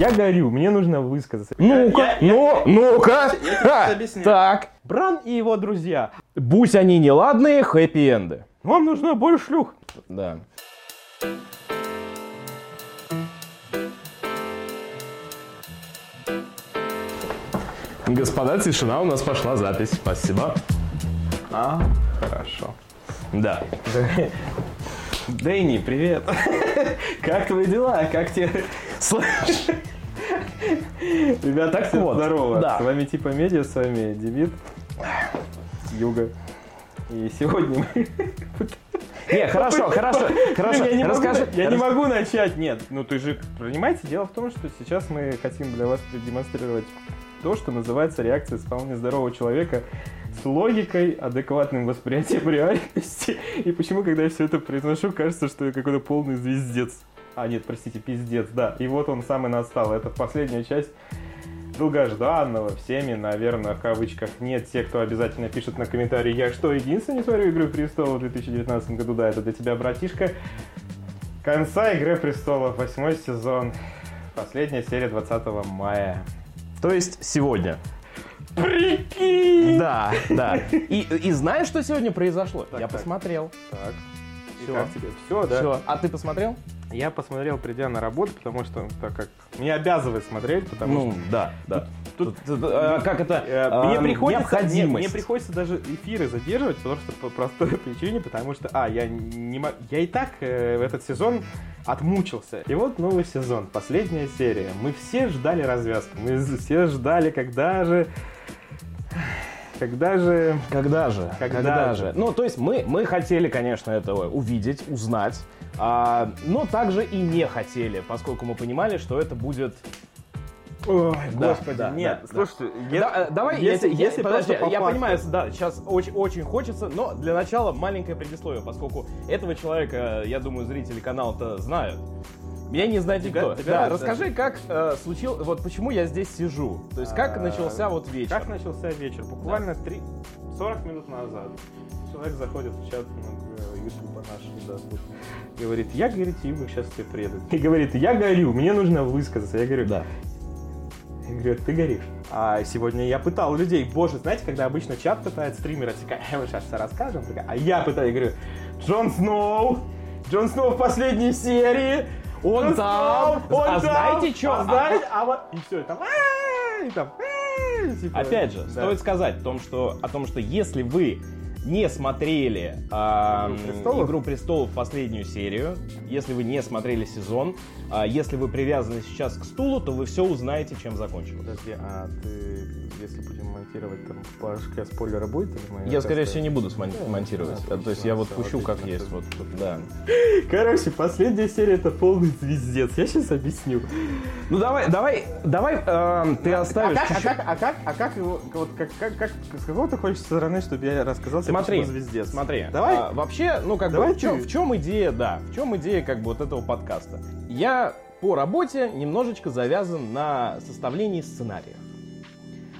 я горю, мне нужно высказаться. Ну-ка, ну, ну-ка. Так, Бран и его друзья. будь они неладные, хэппи-энды. Вам нужно больше шлюх. Да. Господа, тишина, у нас пошла запись. Спасибо. А, хорошо. Да. Дэнни, привет. Как твои дела? Как тебе... Слышь, Ребята, Так всем вот, здорово. да. С вами Типа Медиа, с вами Демид, Юга. И сегодня мы... Не, хорошо, хорошо, хорошо. Я не, могу, Расскажи. я не могу начать, нет. Ну ты же понимаете, дело в том, что сейчас мы хотим для вас продемонстрировать то, что называется реакция вполне здорового человека с логикой, адекватным восприятием реальности. И почему, когда я все это произношу, кажется, что я какой-то полный звездец. А, нет, простите, пиздец, да. И вот он самый настал. Это последняя часть долгожданного, всеми, наверное, в кавычках, нет те, кто обязательно пишет на комментарии, я что, единственный не смотрю «Игру престолов» в 2019 году? Да, это для тебя, братишка. Конца «Игры престолов», восьмой сезон, последняя серия 20 мая. То есть сегодня. Прикинь! Да, да. И, и знаешь, что сегодня произошло? Так, Я так. посмотрел. Так, и Всё. как тебе? Все, да? Все. А ты посмотрел? Я посмотрел, придя на работу, потому что, так как, меня обязывает смотреть, потому Ну, да, да. Тут- Тут, а, как это? Э, Мне а, приходится, не, необходимость. мне приходится даже эфиры задерживать, потому что по простой причине, потому что, а, я не я и так э, в этот сезон отмучился. И вот новый сезон, последняя серия. Мы все ждали развязку, мы все ждали, когда же, когда же, Когда же? Когда же? Ну, то есть мы, мы хотели, конечно, этого увидеть, узнать, а, но также и не хотели, поскольку мы понимали, что это будет... ой, Да, господи, да, нет, да, слушайте, Да, э, давай, если, я, я- если подожди, по я понимаю, да, сейчас очень, очень хочется, но для начала маленькое предисловие, поскольку этого человека, я думаю, зрители канала-то знают. Меня не знаете Тебя- кто. да, да. расскажи, как э, случилось, вот почему я здесь сижу. То есть, как А, начался вот вечер. Как начался вечер? Буквально три- 40 минут назад человек заходит в чат ну, Ютуба наш, да, тут, говорит, я, говорит, Юга сейчас тебе приеду. И говорит, я горю, мне нужно высказаться. Я говорю, Да. я говорю, ты горишь. А сегодня я пытал людей, боже, знаете, когда обычно чат пытает стримера, такая, мы сейчас все расскажем, а я пытаю, я говорю, Джон Сноу, Джон Сноу в последней серии, Он там. А знаете чё? А знаете, а вот, и все, там, и там, типа, Опять же, да. стоит сказать о том, что, о том, что если вы не смотрели а, «Игру престолов»? «Игру престолов» последнюю серию, если вы не смотрели сезон, а, если вы привязаны сейчас к стулу, то вы все узнаете, чем закончилось. Подожди, а ты, если будем монтировать, там по шкале спойлера будет? Или мы Я, скорее всего, не буду смон- монтировать. Да, А, То есть я вот отлично, пущу как отлично. есть. Вот, вот, да. Короче, последняя серия это полный звездец. Я сейчас объясню. Ну давай, давай, давай, эм, ты оставишь а, как, а, как, а как, а как его, вот как, как, как, с какого ты хочешь стороны, чтобы я рассказал Смотри, звездец? смотри. Давай. а, вообще, ну как Давай бы, в чем, ты. в чем идея, да, в чем идея как бы вот этого подкаста? Я по работе немножечко завязан на составлении сценариев.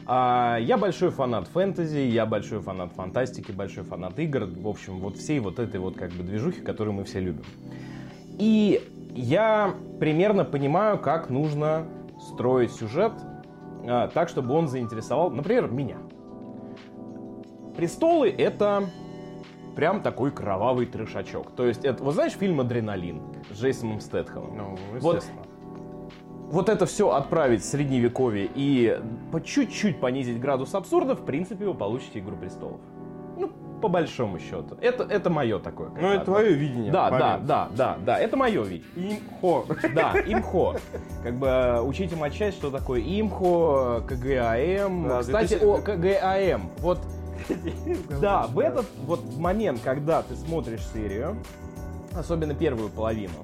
А, я большой фанат фэнтези, я большой фанат фантастики, большой фанат игр, в общем, вот всей вот этой вот как бы движухи, которую мы все любим. И я примерно понимаю, как нужно строить сюжет а, так, чтобы он заинтересовал, например, меня. Престолы это прям такой кровавый трешачок. То есть, это, вот знаешь фильм «Адреналин» с Джейсоном Стэтхэмом? Ну, Вот естественно. вот это все отправить в средневековье и по чуть-чуть понизить градус абсурда, в принципе, вы получите «Игру престолов». Ну, по большому счету. Это, это мое такое. Ну, это твое видение. Да, да, да, да, да, это мое видение. Имхо. Да, имхо. Как бы э, учите матчасть, что такое имхо, КГАМ. Да, Кстати, 2000 о КГАМ. Вот, да, в этот вот момент, когда ты смотришь серию, особенно первую половину,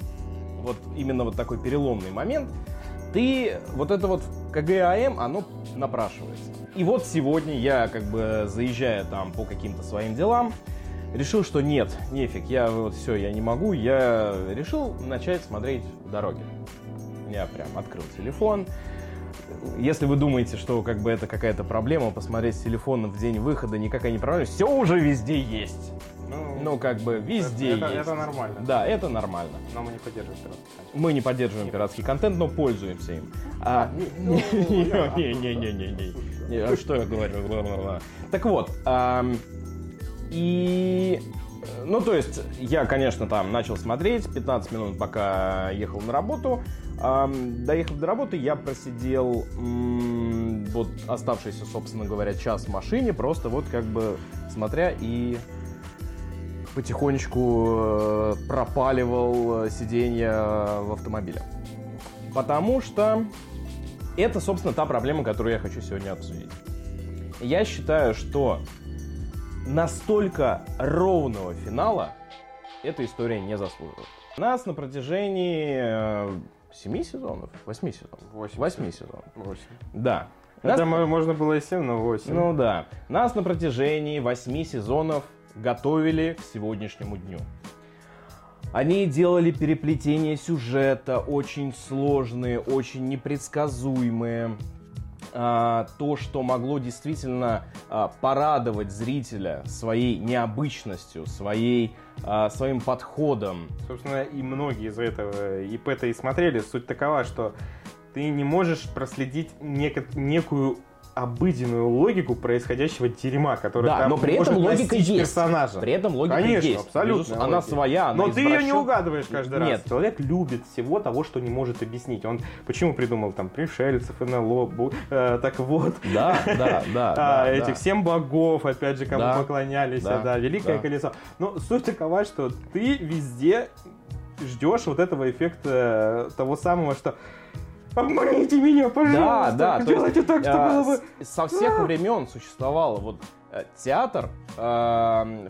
вот именно вот такой переломный момент, ты вот это вот КГАМ, оно напрашивается. И вот сегодня я как бы заезжая там по каким-то своим делам, решил, что нет, нефиг, я вот все, я не могу, я решил начать смотреть в дороге. Я прям открыл телефон, если вы думаете, что как бы это какая-то проблема, посмотреть с телефона в день выхода никакая не проблема, все уже везде есть. Ну, как бы везде это, есть. это нормально. Да, это нормально. Но мы не поддерживаем пиратский контент. Мы не поддерживаем пиратский контент, но пользуемся им. А, ну, Не-не-не-не-не. А Что я говорю? Так вот, и... Ну, то есть, я, конечно, там начал смотреть 15 минут, пока ехал на работу. Доехав до работы, я просидел вот оставшийся, собственно говоря, час в машине, просто вот как бы смотря и потихонечку э, пропаливал э, сиденье в автомобиле. Потому что это, собственно, та проблема, которую я хочу сегодня обсудить. Я считаю, что настолько ровного финала эта история не заслуживает. Нас на протяжении э, семи сезонов, восьми сезонов, Восемь. восьми сезонов, Восемь. да. Нас Это мо- можно было и 7, но 8. ну да. Нас на протяжении восьми сезонов готовили к сегодняшнему дню. Они делали переплетение сюжета очень сложные, очень непредсказуемые. А, то, что могло действительно а, порадовать зрителя своей необычностью, своей, а, своим подходом. Собственно, и многие из этого ИП-то и смотрели. Суть такова, что ты не можешь проследить некую обыденную логику происходящего дерьма, который Да, там но при этом логика есть. персонажа. При этом логика Конечно, есть. абсолютно Безусловно, Она логика. своя, она Но ты ее не угадываешь каждый раз. Нет. Человек любит всего того, что не может объяснить. Он почему придумал там пришельцев, НЛО, бу- э, так вот, Да, да, да. а, да, этих да. семь богов, опять же, кому Да, поклонялись, да, да, великое да. колесо. Но суть такова, что ты везде ждешь вот этого эффекта э, того самого, что обманите меня, Да, пожалуйста, да. то делайте есть, так, что а, было бы... с- Со всех времен существовало вот э, театр. э,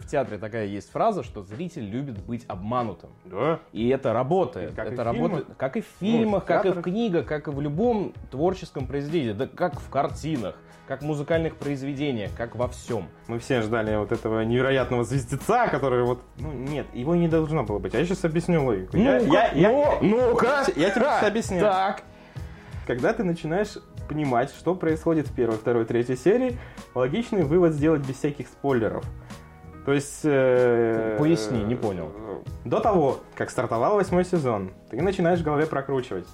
В театре такая есть фраза, что зритель любит быть обманутым. Да. И это работает. Как и это в работает, фильмах. как и в фильмах, в как и в книгах, как и в любом творческом произведении, да как в картинах, как в музыкальных произведениях, как во всем. Мы все ждали вот этого невероятного звездеца, который вот... Ну, нет, его не должно было быть. А я сейчас объясню логику. Я- Ну-ка, я- я- ну, ну-ка. Я тебе сейчас объясню. Так. Когда ты начинаешь понимать, что происходит в первой, второй, третьей серии, логичный вывод сделать без всяких спойлеров. То есть... э, Поясни, не понял. До того, как стартовал восьмой сезон, ты начинаешь в голове прокручивать.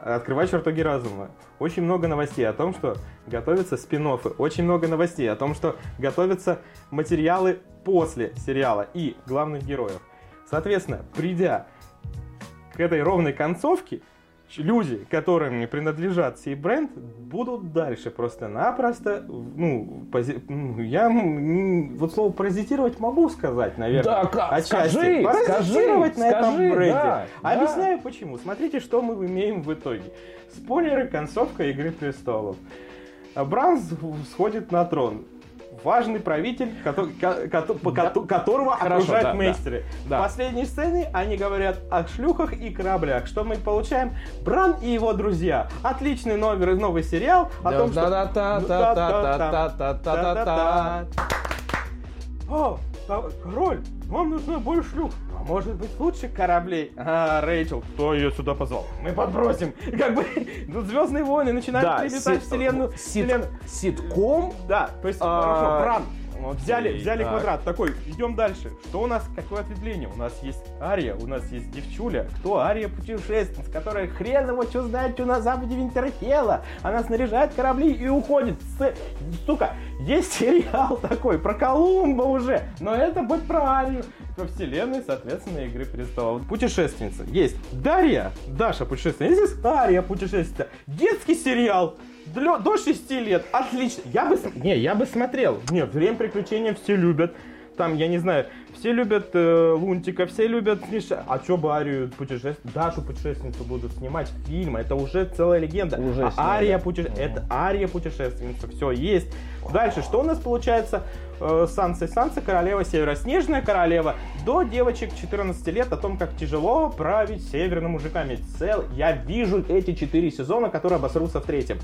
Открывать чертоги разума. Очень много новостей о том, что готовятся спин Очень много новостей о том, что готовятся материалы после сериала и главных героев. Соответственно, придя к этой ровной концовке, люди, которым не принадлежат сей бренд, будут дальше просто-напросто, ну, пози- ну, я вот слово паразитировать могу сказать, наверное. Да, как? Отчасти. Скажи, Паразитировать скажи, на этом скажи, бренде. да, да. Объясняю почему. Смотрите, что мы имеем в итоге. Спойлеры, концовка Игры Престолов. Бран с- сходит на трон важный правитель, который, ко, да. которого Хорошо, окружают да, мейстеры. Да. В последней сцене они говорят о шлюхах и кораблях. Что мы получаем? Бран и его друзья. Отличный номер, новый сериал о том, что... Да-да-да-да-да-да-да-да-да. Ну, о, король, вам нужно больше шлюх. Может быть лучше кораблей? А, Рэйчел, кто ее сюда позвал? Мы подбросим. Как бы ну, Звездные войны начинают Да, прилетать в сит- вселенную. сит- вселенную. Ситком? Да, то есть, А, хорошо, Бран. Окей, Взяли, взяли так. квадрат, такой, идем дальше. Что у нас, какое ответвление? У нас есть Ария, у нас есть девчуля. Кто Ария путешественница, которая хрен его что знает, что на западе Винтерфелла. Она снаряжает корабли и уходит. С... Сука, есть сериал такой про Колумба уже, но это будет про Арию. По вселенной, соответственно, Игры Престолов. Путешественница. Есть Дарья, Даша путешественница. Здесь Ария путешественница. Детский сериал. Для- до 6 лет. Отлично. Я бы... Не, я бы смотрел. Нет, время приключения все любят. Там, я не знаю, все любят э, Лунтика, все любят Миша. А что бы Арию путешествие... Дашу путешественницу будут снимать фильм. Это уже целая легенда. Уже а сняли. Ария путешественница... Это Ария путешественница. Все, есть. Дальше, что у нас получается? Э, Санса Санса, королева Севера. Снежная королева. До девочек 14 лет о том, как тяжело править северными мужиками. Цел... Я вижу эти четыре сезона, которые обосрутся в третьем.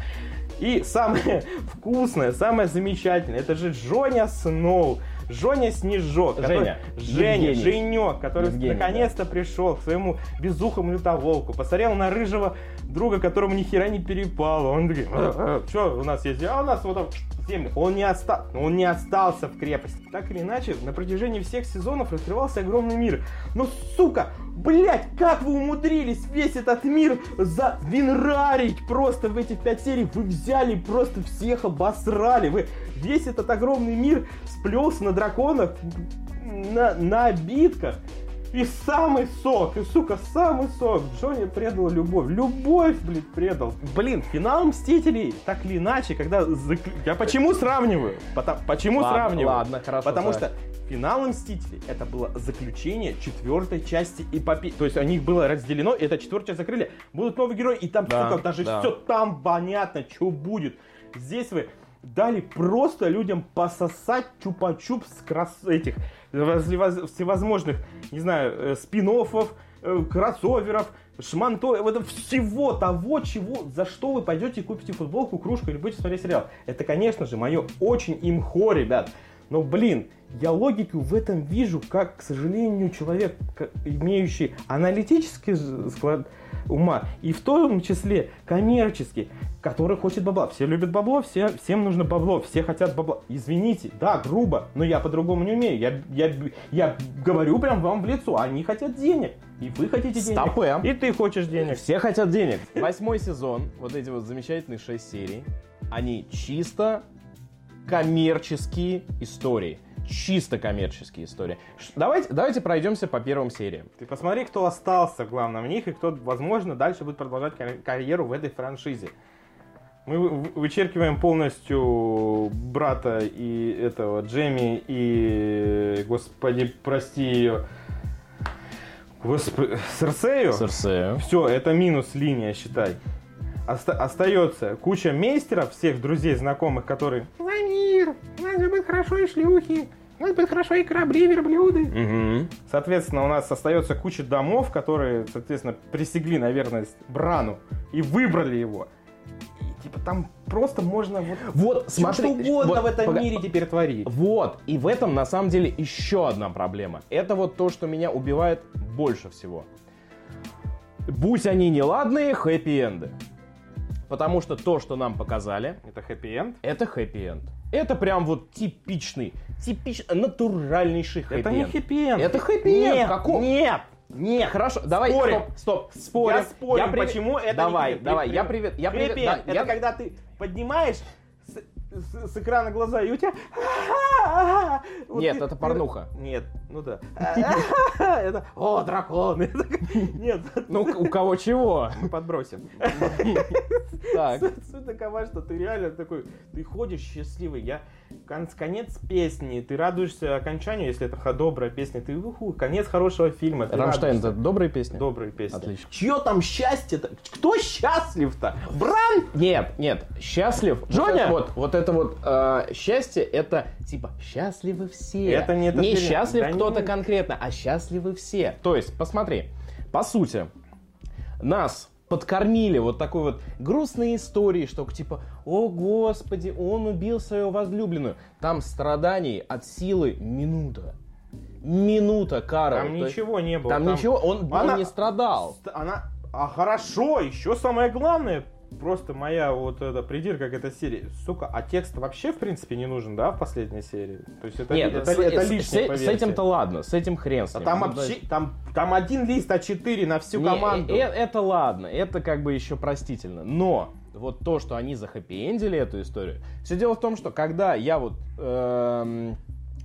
И самое вкусное, самое замечательное, это же Джоня Сноу. Жоня Снежок. который- Женя. Женя, Евгений. Женек, который наконец-то пришел к своему безухому лютоволку, посмотрел на рыжего друга, которому ни хера не перепало. Он такой, что у нас есть? А у нас вот там земля. Он не, оста... он не остался в крепости. Так или иначе, на протяжении всех сезонов раскрывался огромный мир. Но, сука, блять, как вы умудрились весь этот мир завинрарить просто в эти пять серий? Вы взяли просто всех обосрали. Вы весь этот огромный мир сплелся на драконах, на, на обидках. И самый сок, и, сука, самый сок. Джонни предал любовь. Любовь, блин, предал. Блин, финал Мстителей, так или иначе, когда... Закл... Я почему сравниваю? Потому... Почему Ладно, сравниваю? ладно, хорошо, Потому так. что финал Мстителей это было заключение четвертой части эпопеи. То есть у них было разделено, и это четвертая часть закрыли. Будут новые герои, и там, Да, сука, даже да. все там понятно, что будет. Здесь вы дали просто людям пососать чупа-чуп с крас... этих всевозможных, не знаю, э, спин-оффов, э, кроссоверов, шманто, вот всего того, чего, за что вы пойдете и купите футболку, кружку или будете смотреть сериал. Это, конечно же, мое очень имхо, ребят. Но, блин, я логику в этом вижу, как, к сожалению, человек, имеющий аналитический склад ума, и в том числе коммерческий, который хочет бабла. Все любят бабло, все, всем нужно бабло, все хотят бабла. Извините, да, грубо, но я по-другому не умею. Я, я, я говорю прям вам в лицо, они хотят денег, и вы хотите денег. Стопэ. И ты хочешь денег. Все хотят денег. Восьмой сезон, вот эти вот замечательные шесть серий, они чисто коммерческие истории. Чисто коммерческие истории. Давайте, давайте пройдемся по первым сериям. Ты посмотри, кто остался главным в них, и кто, возможно, дальше будет продолжать карь- карьеру в этой франшизе. Мы вы- вы- вычеркиваем полностью брата и этого Джемми и, господи, прости ее, господи, Серсею. Серсею. Все, это минус линия, считай. Оста- остается куча мейстеров, всех друзей, знакомых, которые «За мир! У нас будет хорошо и шлюхи! У нас будет хорошо и корабли, верблюды!» Угу. Соответственно, у нас остается куча домов, которые, соответственно, присягли на верность Брану и выбрали его. И, типа там просто можно вот, Вот, смотри. что угодно вот, в этом пога- мире теперь творить. Вот, и в этом на самом деле еще одна проблема. Это вот то, что меня убивает больше всего. Будь они неладные, хэппи-энды. Потому что то, что нам показали, Это хэппи-энд? это хэппи-энд. Это прям вот типичный, типичный, натуральнейший хэппи-энд. Это не хэппи-энд. Это хэппи-энд. Нет, Каков- нет. Нет, хорошо, давай, Спорим. стоп, стоп, спорим. Я спорю, привет- почему это Давай, не хэппи- давай, я при- привет, я привет, да, это я- когда ты поднимаешь с, с- экрана глаза, и у тебя... Вот Нет, ты- это ты- порнуха. Нет, ну да. Это... О, дракон! Нет, Ну, у кого чего? мы подбросим. Так. Суть такова, что ты реально такой, ты ходишь счастливый, я кон- конец песни, ты радуешься окончанию, если это добрая песня, ты уху, конец хорошего фильма. Рамштайн, это добрые песни? Добрые песни. Отлично. Чье там счастье-то? Кто счастлив-то? Бран? Нет, нет, счастлив. Джоня? Вот, это вот, вот это вот э, счастье, это типа счастливы все. Это не не счастлив да кто-то не- конкретно, а счастливы все. То есть, посмотри, по сути, нас подкормили вот такой вот грустной историей, что типа, о господи, он убил свою возлюбленную. Там страданий от силы минута. Минута, Карл. Там То есть- ничего не было. Там, ничего, он, он Она- не страдал. Ст- Она... А хорошо, еще самое главное, просто моя вот эта придирка к этой серии. Сука, а текст вообще в принципе не нужен, да, в последней серии? То есть это, Нет, это, с, это лишнее, с- поверьте. с этим-то ладно, с этим хрен с А ним. там Ну, вообще, да. там, там один лист А4 на всю Не, команду. э- э- это ладно, это как бы еще простительно. Но вот то, что они захэппи-эндили эту историю. Все дело в том, что когда я вот эм,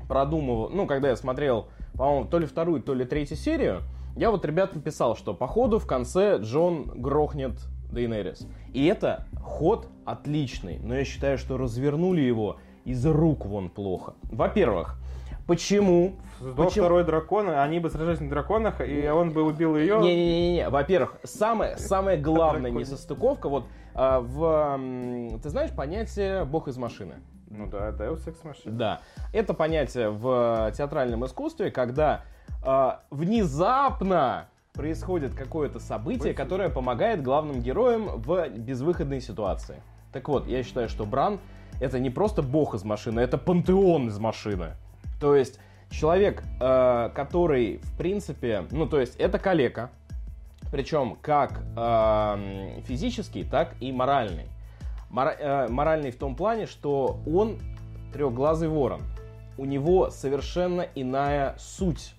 продумывал, ну, когда я смотрел, по-моему, то ли вторую, то ли третью серию, я вот ребятам писал, что походу в конце Джон грохнет Дейнерис. И это ход отличный, но я считаю, что развернули его из рук вон плохо. Во-первых, почему? До почему- второй дракон, они бы сражались на драконах, и он бы убил ее. Не-не-не, во-первых, самая главная Драконе. несостыковка, вот а, в... Ты знаешь понятие «бог из машины»? Ну да, Deus Ex Machina. Да. Это понятие в театральном искусстве, когда а, внезапно происходит какое-то событие, которое помогает главным героям в безвыходной ситуации. Так вот, я считаю, что Бран это не просто бог из машины, это пантеон из машины. То есть человек, э, который, в принципе, ну то есть это калека, Причем как э, физический, так и моральный. Мора- э, моральный в том плане, что он трехглазый ворон. У него совершенно иная суть.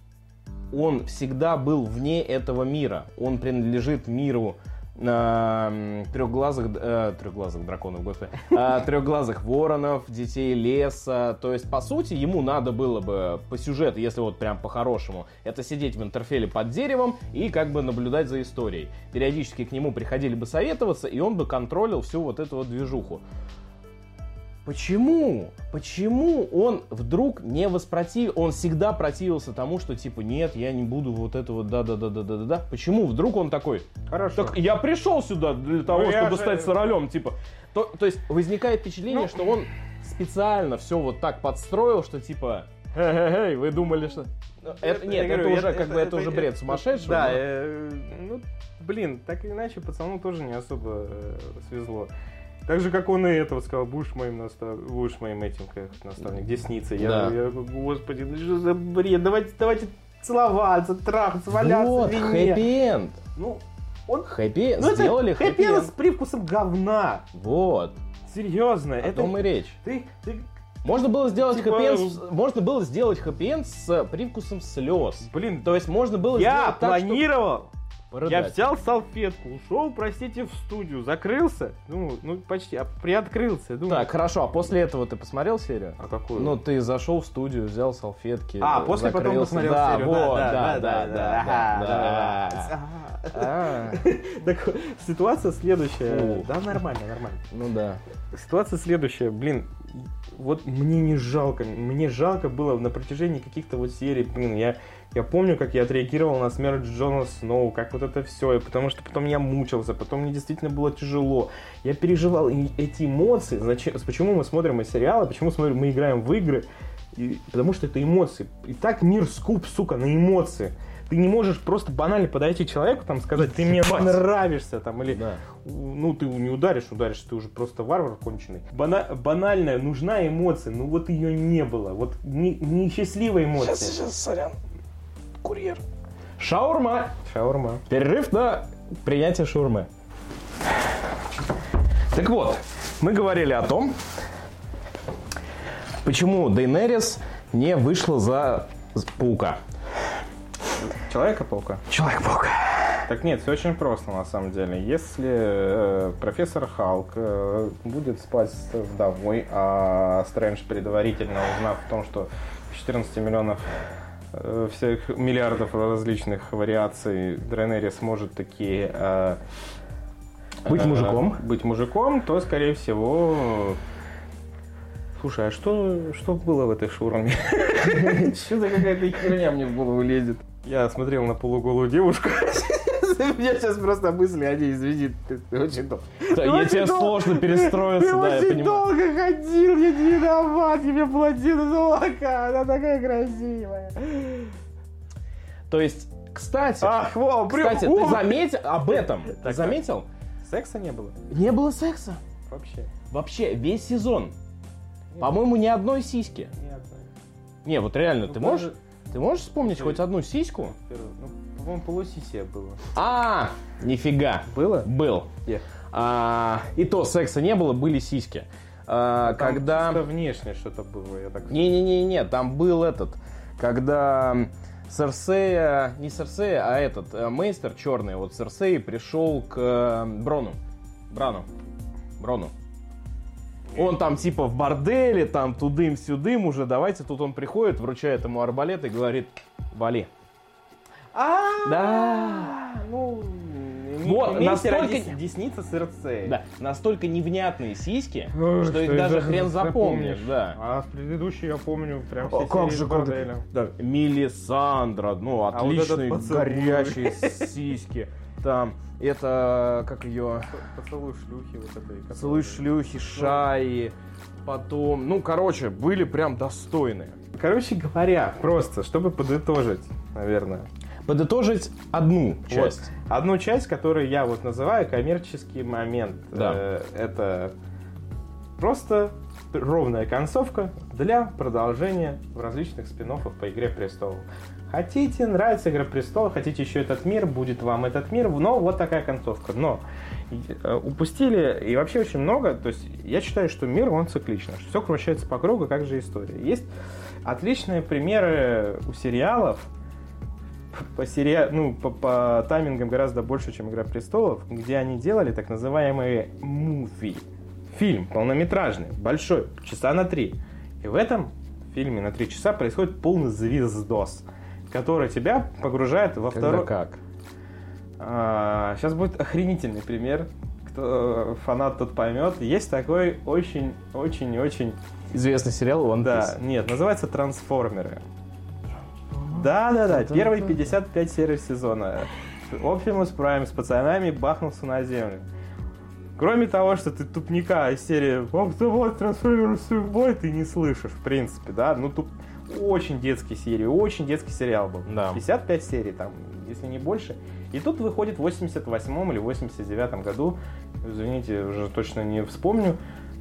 Он всегда был вне этого мира. Он принадлежит миру э, трехглазых, э, трехглазых драконов, господи, э, трехглазых воронов, детей леса. То есть, по сути, ему надо было бы по сюжету, если вот прям по-хорошему, это сидеть в интерфеле под деревом и как бы наблюдать за историей. Периодически к нему приходили бы советоваться, и он бы контролил всю вот эту вот движуху. Почему? Почему он вдруг не воспротив... Он всегда противился тому, что типа, нет, я не буду вот это вот да-да-да-да-да-да. Почему вдруг он такой, Хорошо. так я пришел сюда для того, Ну, чтобы же- стать соролем, типа. То, то есть возникает впечатление, Ну. что он специально все вот так подстроил, что типа, эй, вы думали, что... Ну, Это, нет, это, говорю, уже как бы это уже бред сумасшедшего. Да, но- э, ну, блин, так или иначе, пацану тоже не особо э, свезло. Так же, как он и этого сказал, будешь моим, настав... будешь моим этим, как наставник, десницей. Я, Да. я господи, ну что за бред, давайте, давайте целоваться, трахаться, валяться вот, в вине. хэппи-энд. Ну, он... Хэппи, Ну, сделали это хэппи-энд хэппи-энд. с привкусом говна. Вот, Серьезно. о это... том и речь. Ты, ты, Можно было сделать Типа, хэппи-энд, с- можно было сделать хэппи-энд с привкусом слез. блин, То есть можно было я сделать так, планировал Я порыдать. взял салфетку, ушел, простите, в студию, закрылся, ну, ну почти, а приоткрылся. Думаю, Так, хорошо, а после этого ты посмотрел серию? а какую? Ну, ты зашел в студию, взял салфетки. а, после потом закрылся. посмотрел да, серию. Вот, да, да, да, да, да. Ага. А, Так, ситуация следующая. Да, нормально, нормально. Ну да. Ситуация следующая, блин, вот мне не жалко, мне жалко было на протяжении каких-то вот серий, блин, я, я помню, как я отреагировал на смерть Джона Сноу, как вот это все, и потому что потом я мучился, потом мне действительно было тяжело, я переживал и эти эмоции, зачем, почему мы смотрим эти сериалы, почему смотрим, мы играем в игры, И- потому что это эмоции, и так мир скуп, сука, на эмоции, ты не можешь просто банально подойти человеку, там, сказать, ты мне нравишься, там, или Да. ну, ты не ударишь, ударишь, ты уже просто варвар конченый. Бана- банальная, нужна эмоция, но вот ее не было. Вот не, не счастливая эмоция. сейчас, сорян. Курьер. Шаурма. Шаурма. Перерыв на принятие шаурмы. Так вот, мы говорили о том, почему Дейнерис не вышла за паука. Человека-паука. Человек-паук. Так нет, все очень просто на самом деле. Если э, профессор Халк э, будет спать с вдовой, а Стрэндж предварительно узнав о том, что 14 миллионов э, всех миллиардов различных вариаций Дренерис может такие э, Быть э, мужиком. быть мужиком, то скорее всего Слушай, а что, что было в этой шаурме? Что за какая-то херня мне в голову лезет? Я смотрел на полуголую девушку. Меня сейчас просто мысли о ней, извини, ты ты очень долго. Да, Ты я тебе дол- сложно перестроиться, Ты да, я понимаю. долго ходил, я не виноват, тебе плотина золока, она такая красивая. То есть, кстати, Ах, во, прям, кстати, о! ты заметил об этом? Ты Так, заметил? Секса не было Не было секса. вообще. Вообще, весь сезон. По-моему, ни одной сиськи. Ни одной. Не, вот реально, Ну, ты можешь, ты можешь вспомнить Ты- хоть одну сиську? Ну, по-моему, полусисия было. А, нифига. Было? Был. Где? А, и то секса не было, были сиськи. А, Там когда... чисто внешне что-то было, я так... Не-не-не-не, там был этот, когда Серсея, не Серсея, а этот, э, Мейстер черный, вот Серсей пришел к э, Брону. Брану. Брону. Он там типа в борделе, там тудым-сюдым уже, давайте, тут он приходит, вручает ему арбалет и говорит, вали. А, Да. ну... Вот, настолько- дес- Десница Серцея. Да, настолько невнятные сиськи, что их даже хрен запомнишь, да. А в предыдущей я помню прям все А как же, борделя. Да, Мелисандра, ну, А отличные, поцелуй. горячие сиськи. Там, это, как ее, Поцелуй шлюхи вот этой. целые шлюхи, шаи, потом, ну, короче, были прям достойные. Короче говоря, просто, чтобы подытожить, наверное. Подытожить одну часть. Вот. Одну часть, которую я вот называю коммерческий момент. Да. Э, Это просто ровная концовка для продолжения в различных спин по «Игре престолов». Хотите, нравится Игра престолов, хотите еще этот мир, будет вам этот мир, но вот такая концовка. Но э, упустили и вообще очень много, то есть я считаю, что мир, он цикличный, что все вращается по кругу, как же история. Есть отличные примеры у сериалов, по, сери... ну, по, по таймингам гораздо больше, чем «Игра престолов», где они делали так называемые муви. Фильм полнометражный, большой, часа на три. И в этом фильме на три часа происходит полный звездос – который тебя погружает во Когда второй... как? А, сейчас будет охренительный пример. Кто фанат, тот поймет. Есть такой очень-очень-очень... Известный сериал One Piece. Да, нет, называется «Трансформеры». Да-да-да, первые 55 серий сезона. Оптимус Прайм с пацанами бахнулся на землю. Кроме того, что ты тупника из серии «Октобот, трансформеры, бой» ты не слышишь, в принципе, да? Ну, туп очень детский серии, очень детский сериал был. Да. 55 серий там, если не больше. И тут выходит в 88 или 89 году, извините, уже точно не вспомню,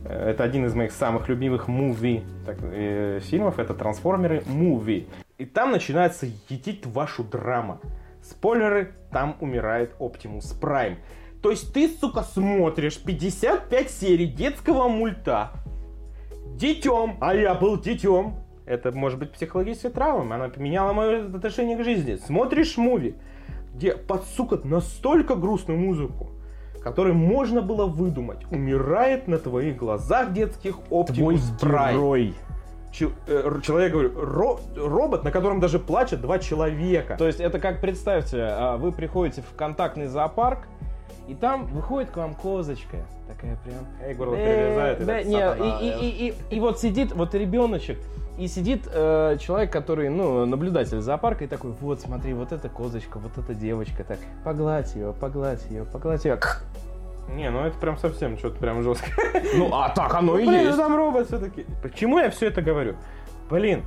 э, это один из моих самых любимых муви так, э, фильмов, это «Трансформеры муви». И там начинается едить вашу драма. Спойлеры, там умирает Оптимус Прайм. То есть ты, сука, смотришь 55 серий детского мульта, детем, а я был детем, это может быть психологическая травма. Она поменяла мое отношение к жизни. Смотришь муви, где под, сука, настолько грустную музыку, которую можно было выдумать, умирает на твоих глазах детских Оптимус Прайм. герой. Э, человек, говорю, ро- робот, на котором даже плачут два человека. То есть это как, представьте, а, вы приходите в контактный зоопарк, и там выходит к вам козочка. Такая прям... Эй, горло перерезает. Э, да, этот не, и, и, и, и, и вот сидит вот ребеночек, и сидит э, человек, который, ну, наблюдатель зоопарка, и такой, вот, смотри, вот эта козочка, вот эта девочка, так, погладь ее, погладь ее, погладь ее. Не, ну это прям совсем что-то прям жестко. Ну, а так оно и Блин, есть. ну там робот все-таки. Почему я все это говорю? Блин,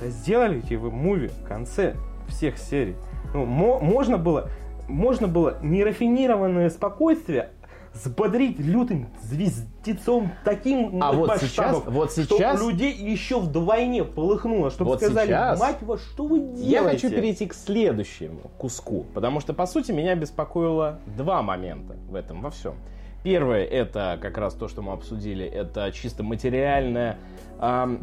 да сделайте вы муви в конце всех серий. Ну, мо- можно было, можно было нерафинированное спокойствие взбодрить лютым звездецом таким А вот сейчас- вот сейчас- у людей еще вдвойне полыхнуло, чтобы Вот сказали, сейчас мать вас, что вы делаете? Я хочу перейти к следующему куску, потому что, по сути, меня беспокоило два момента в этом, во всем. Первое, это как раз то, что мы обсудили, это чисто материальное ам,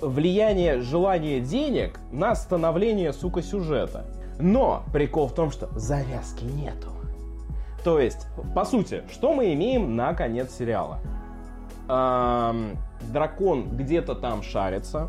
влияние желания денег на становление, сука, сюжета. Но прикол в том, что завязки нету. То есть, по сути, что мы имеем на конец сериала? Ам, дракон где-то там шарится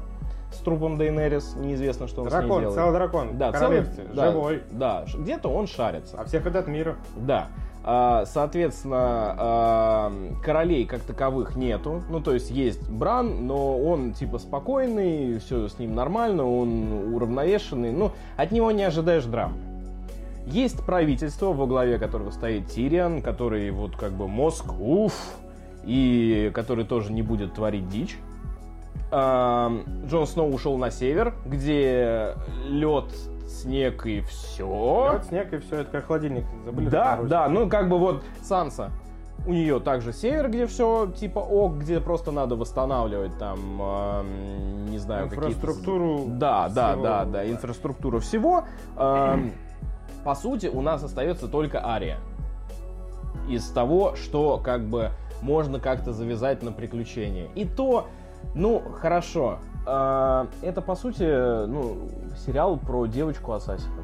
с трупом Дейнерис, неизвестно, что он с ней Дракон, делает. целый дракон, Да, целый, да, живой. Да, где-то он шарится. А всех этот мир. Да. А, Соответственно, королей как таковых нету. Ну, то есть есть Бран, но он типа спокойный, все с ним нормально, он уравновешенный. Ну, от него не ожидаешь драмы. Есть правительство, во главе которого стоит Тириан, который вот как бы мозг, уф, и который тоже не будет творить дичь. А, Джон Сноу ушел на север, где лед, снег и все. Лед, снег и все, это как холодильник. Забыли Да, да, ну как бы вот Санса. У нее также север, где все типа ок, где просто надо восстанавливать там, эм, не знаю, какие-то- Инфраструктуру Да, да, всего, да, да. да, инфраструктуру всего. Эм, По сути, у нас остается только Ария. Из того, что как бы можно как-то завязать на приключения. И то, ну, хорошо. Э, Это, по сути, ну, сериал про девочку Ассасина.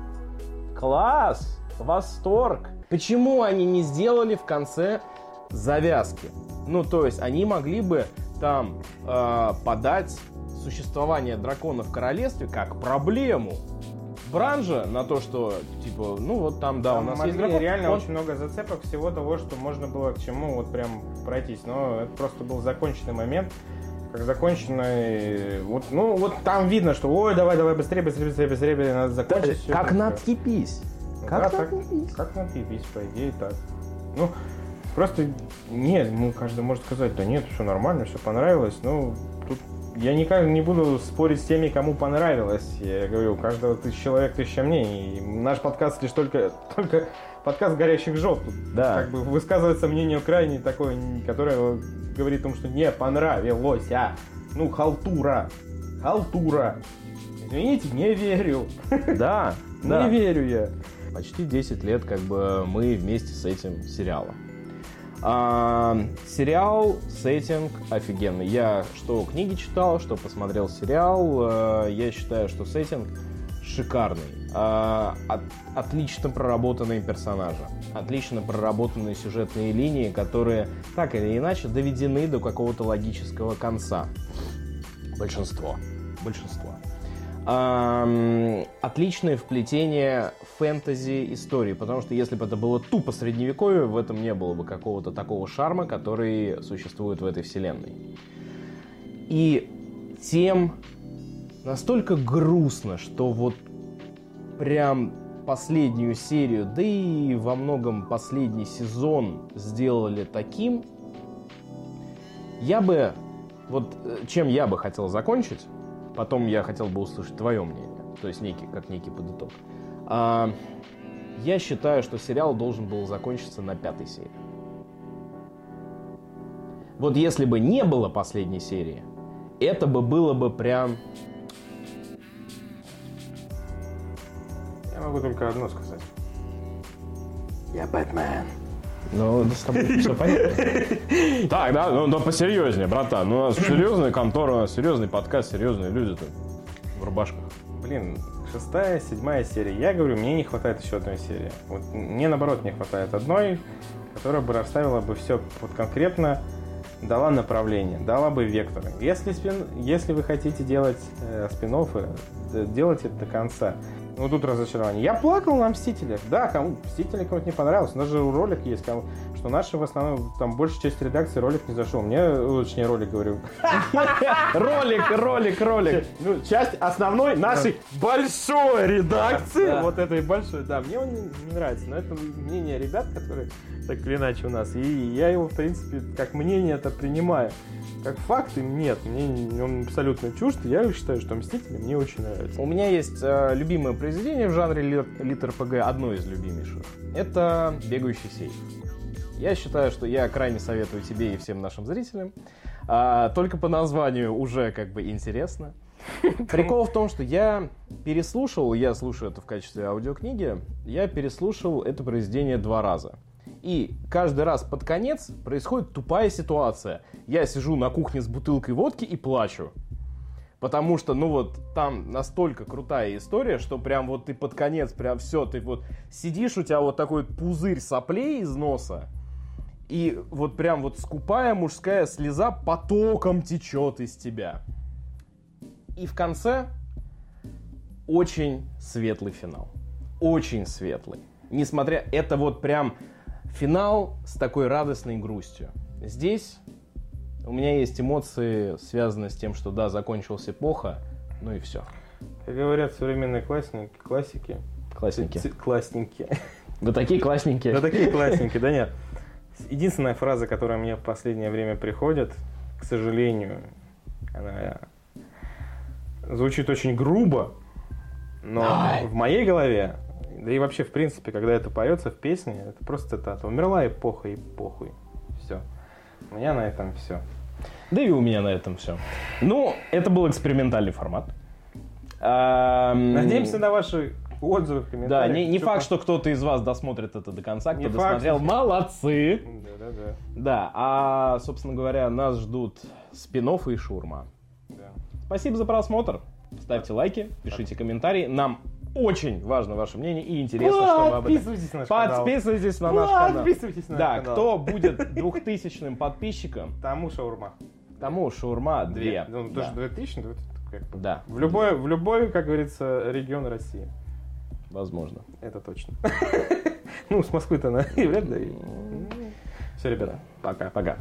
Класс! Восторг! Почему они не сделали в конце завязки? Ну, то есть, они могли бы там э, подать существование дракона в королевстве как проблему. Бранжа на то, что, типа, ну вот там, да, Там у нас могли есть дракон. реально он- очень много зацепок всего того, что можно было к чему вот прям пройтись. Но это просто был законченный момент. Как законченный... Вот, ну, вот там видно, что ой, давай, давай, быстрее, быстрее, быстрее, быстрее, надо закончить. всё Как это. на отъебись. Да, Как так, на отъебись. как на отъебись, по идее, так. Ну, просто, нет, ну, каждый может сказать, да нет, все нормально, все понравилось. Ну, тут я никак не буду спорить с теми, кому понравилось. Я говорю, у каждого тысяч человек, тысяча мнений. И наш подкаст лишь только, только подкаст горящих. Тут Да. как бы высказывается мнение крайне такое, которое говорит о том, что не понравилось, а. Ну, халтура. Халтура. Извините, не верю. Да, Не да. верю я. Почти 10 лет как бы мы вместе с этим сериалом. А, сериал, сеттинг офигенный. Я что книги читал, что посмотрел сериал, э, я считаю, что сеттинг шикарный. А, от- отлично проработанные персонажи, отлично проработанные сюжетные линии, которые так или иначе доведены до какого-то логического конца. Большинство. Большинство. Ам, отличное вплетение фэнтези истории, потому что если бы это было тупо средневековье, в этом не было бы какого-то такого шарма, который существует в этой вселенной. И тем настолько грустно, что вот прям последнюю серию, да и во многом последний сезон сделали таким, я бы, вот э, чем я бы хотел закончить, потом я хотел бы услышать твое мнение, то есть некий, как некий подыток. А, я считаю, что сериал должен был закончиться на пятой серии. Вот если бы не было последней серии, это бы было бы прям... Я могу только одно сказать. Я Бэтмен. Ну, с тобой все понятно. Так, да, ну, ну посерьезнее, братан. Ну, у нас серьезная контора, у нас серьезный подкаст, серьезные люди-то в рубашках. Блин, шестая, седьмая серия. Я говорю, мне не хватает еще одной серии. Вот мне наоборот не хватает одной, которая бы расставила бы все вот конкретно, дала направление, дала бы векторы. Если, спин, если вы хотите делать э, спин делайте это до конца. Ну тут разочарование. Я плакал на Мстителях. Да, кому Мстители кому-то не понравилось. У нас же ролик есть, кому, что наши в основном, там большая часть редакции ролик не зашел. Мне, э, точнее, ролик говорю. Ролик, ролик, ролик. Ну, часть основной нашей большой редакции, Да. вот этой большой, да, мне он не, не нравится, но это мнение ребят, которые так или иначе у нас, и я его, в принципе, как мнение это принимаю. Как факты нет, мне не- он абсолютно чужд, я считаю, что Мстители мне очень нравятся. У меня есть э, любимое произведение в жанре лит, лит РПГ, одно из любимейших. Это «Бегающий сейф». Я считаю, что я крайне советую тебе и всем нашим зрителям. А, только по названию уже как бы интересно. Прикол в том, что я переслушал, я слушаю это в качестве аудиокниги, я переслушал это произведение два раза. И каждый раз под конец происходит тупая ситуация. Я сижу на кухне с бутылкой водки и плачу. Потому что, ну вот, там настолько крутая история, что прям вот ты под конец, прям все, ты вот сидишь, у тебя вот такой пузырь соплей из носа, и вот прям вот скупая мужская слеза потоком течет из тебя. И в конце очень светлый финал. Очень светлый. Несмотря, это вот прям финал с такой радостной грустью. Здесь у меня есть эмоции, связанные с тем, что да, закончилась эпоха, ну и все. Как говорят современные классики, классики, Классненькие. ц- классненькие. Вы такие классненькие. Да такие классненькие, да нет. Единственная фраза, которая мне в последнее время приходит, к сожалению, она звучит очень грубо, но Давай. в моей голове, да и вообще, в принципе, когда это поется в песне, это просто цитата. Умерла эпоха и похуй. Все. У меня на этом все. Да и у меня на этом все. Ну, это был экспериментальный формат. Надеемся на ваши отзывы в Да, не, не факт, что кто-то из вас досмотрит это до конца, кто Не факт. досмотрел, молодцы. Да-да-да. Да, а, собственно говоря, нас ждут спин и шурма. да. Спасибо за просмотр. Ставьте лайки, пишите комментарии. Нам очень важно ваше мнение и интересно, что вы об этом... Подписывайтесь на наш канал. Подписывайтесь на наш канал. Подписывайтесь на Да, наш канал. кто будет двухтысячным подписчиком, Тому шаурма. тому шаурма две. Ну, Да. тоже 2000, ну, это как бы. Да, В любой, в любой, как говорится, регион России. возможно. Это точно. Ну, с Москвы-то на вряд ли. Все, ребята, пока. Пока.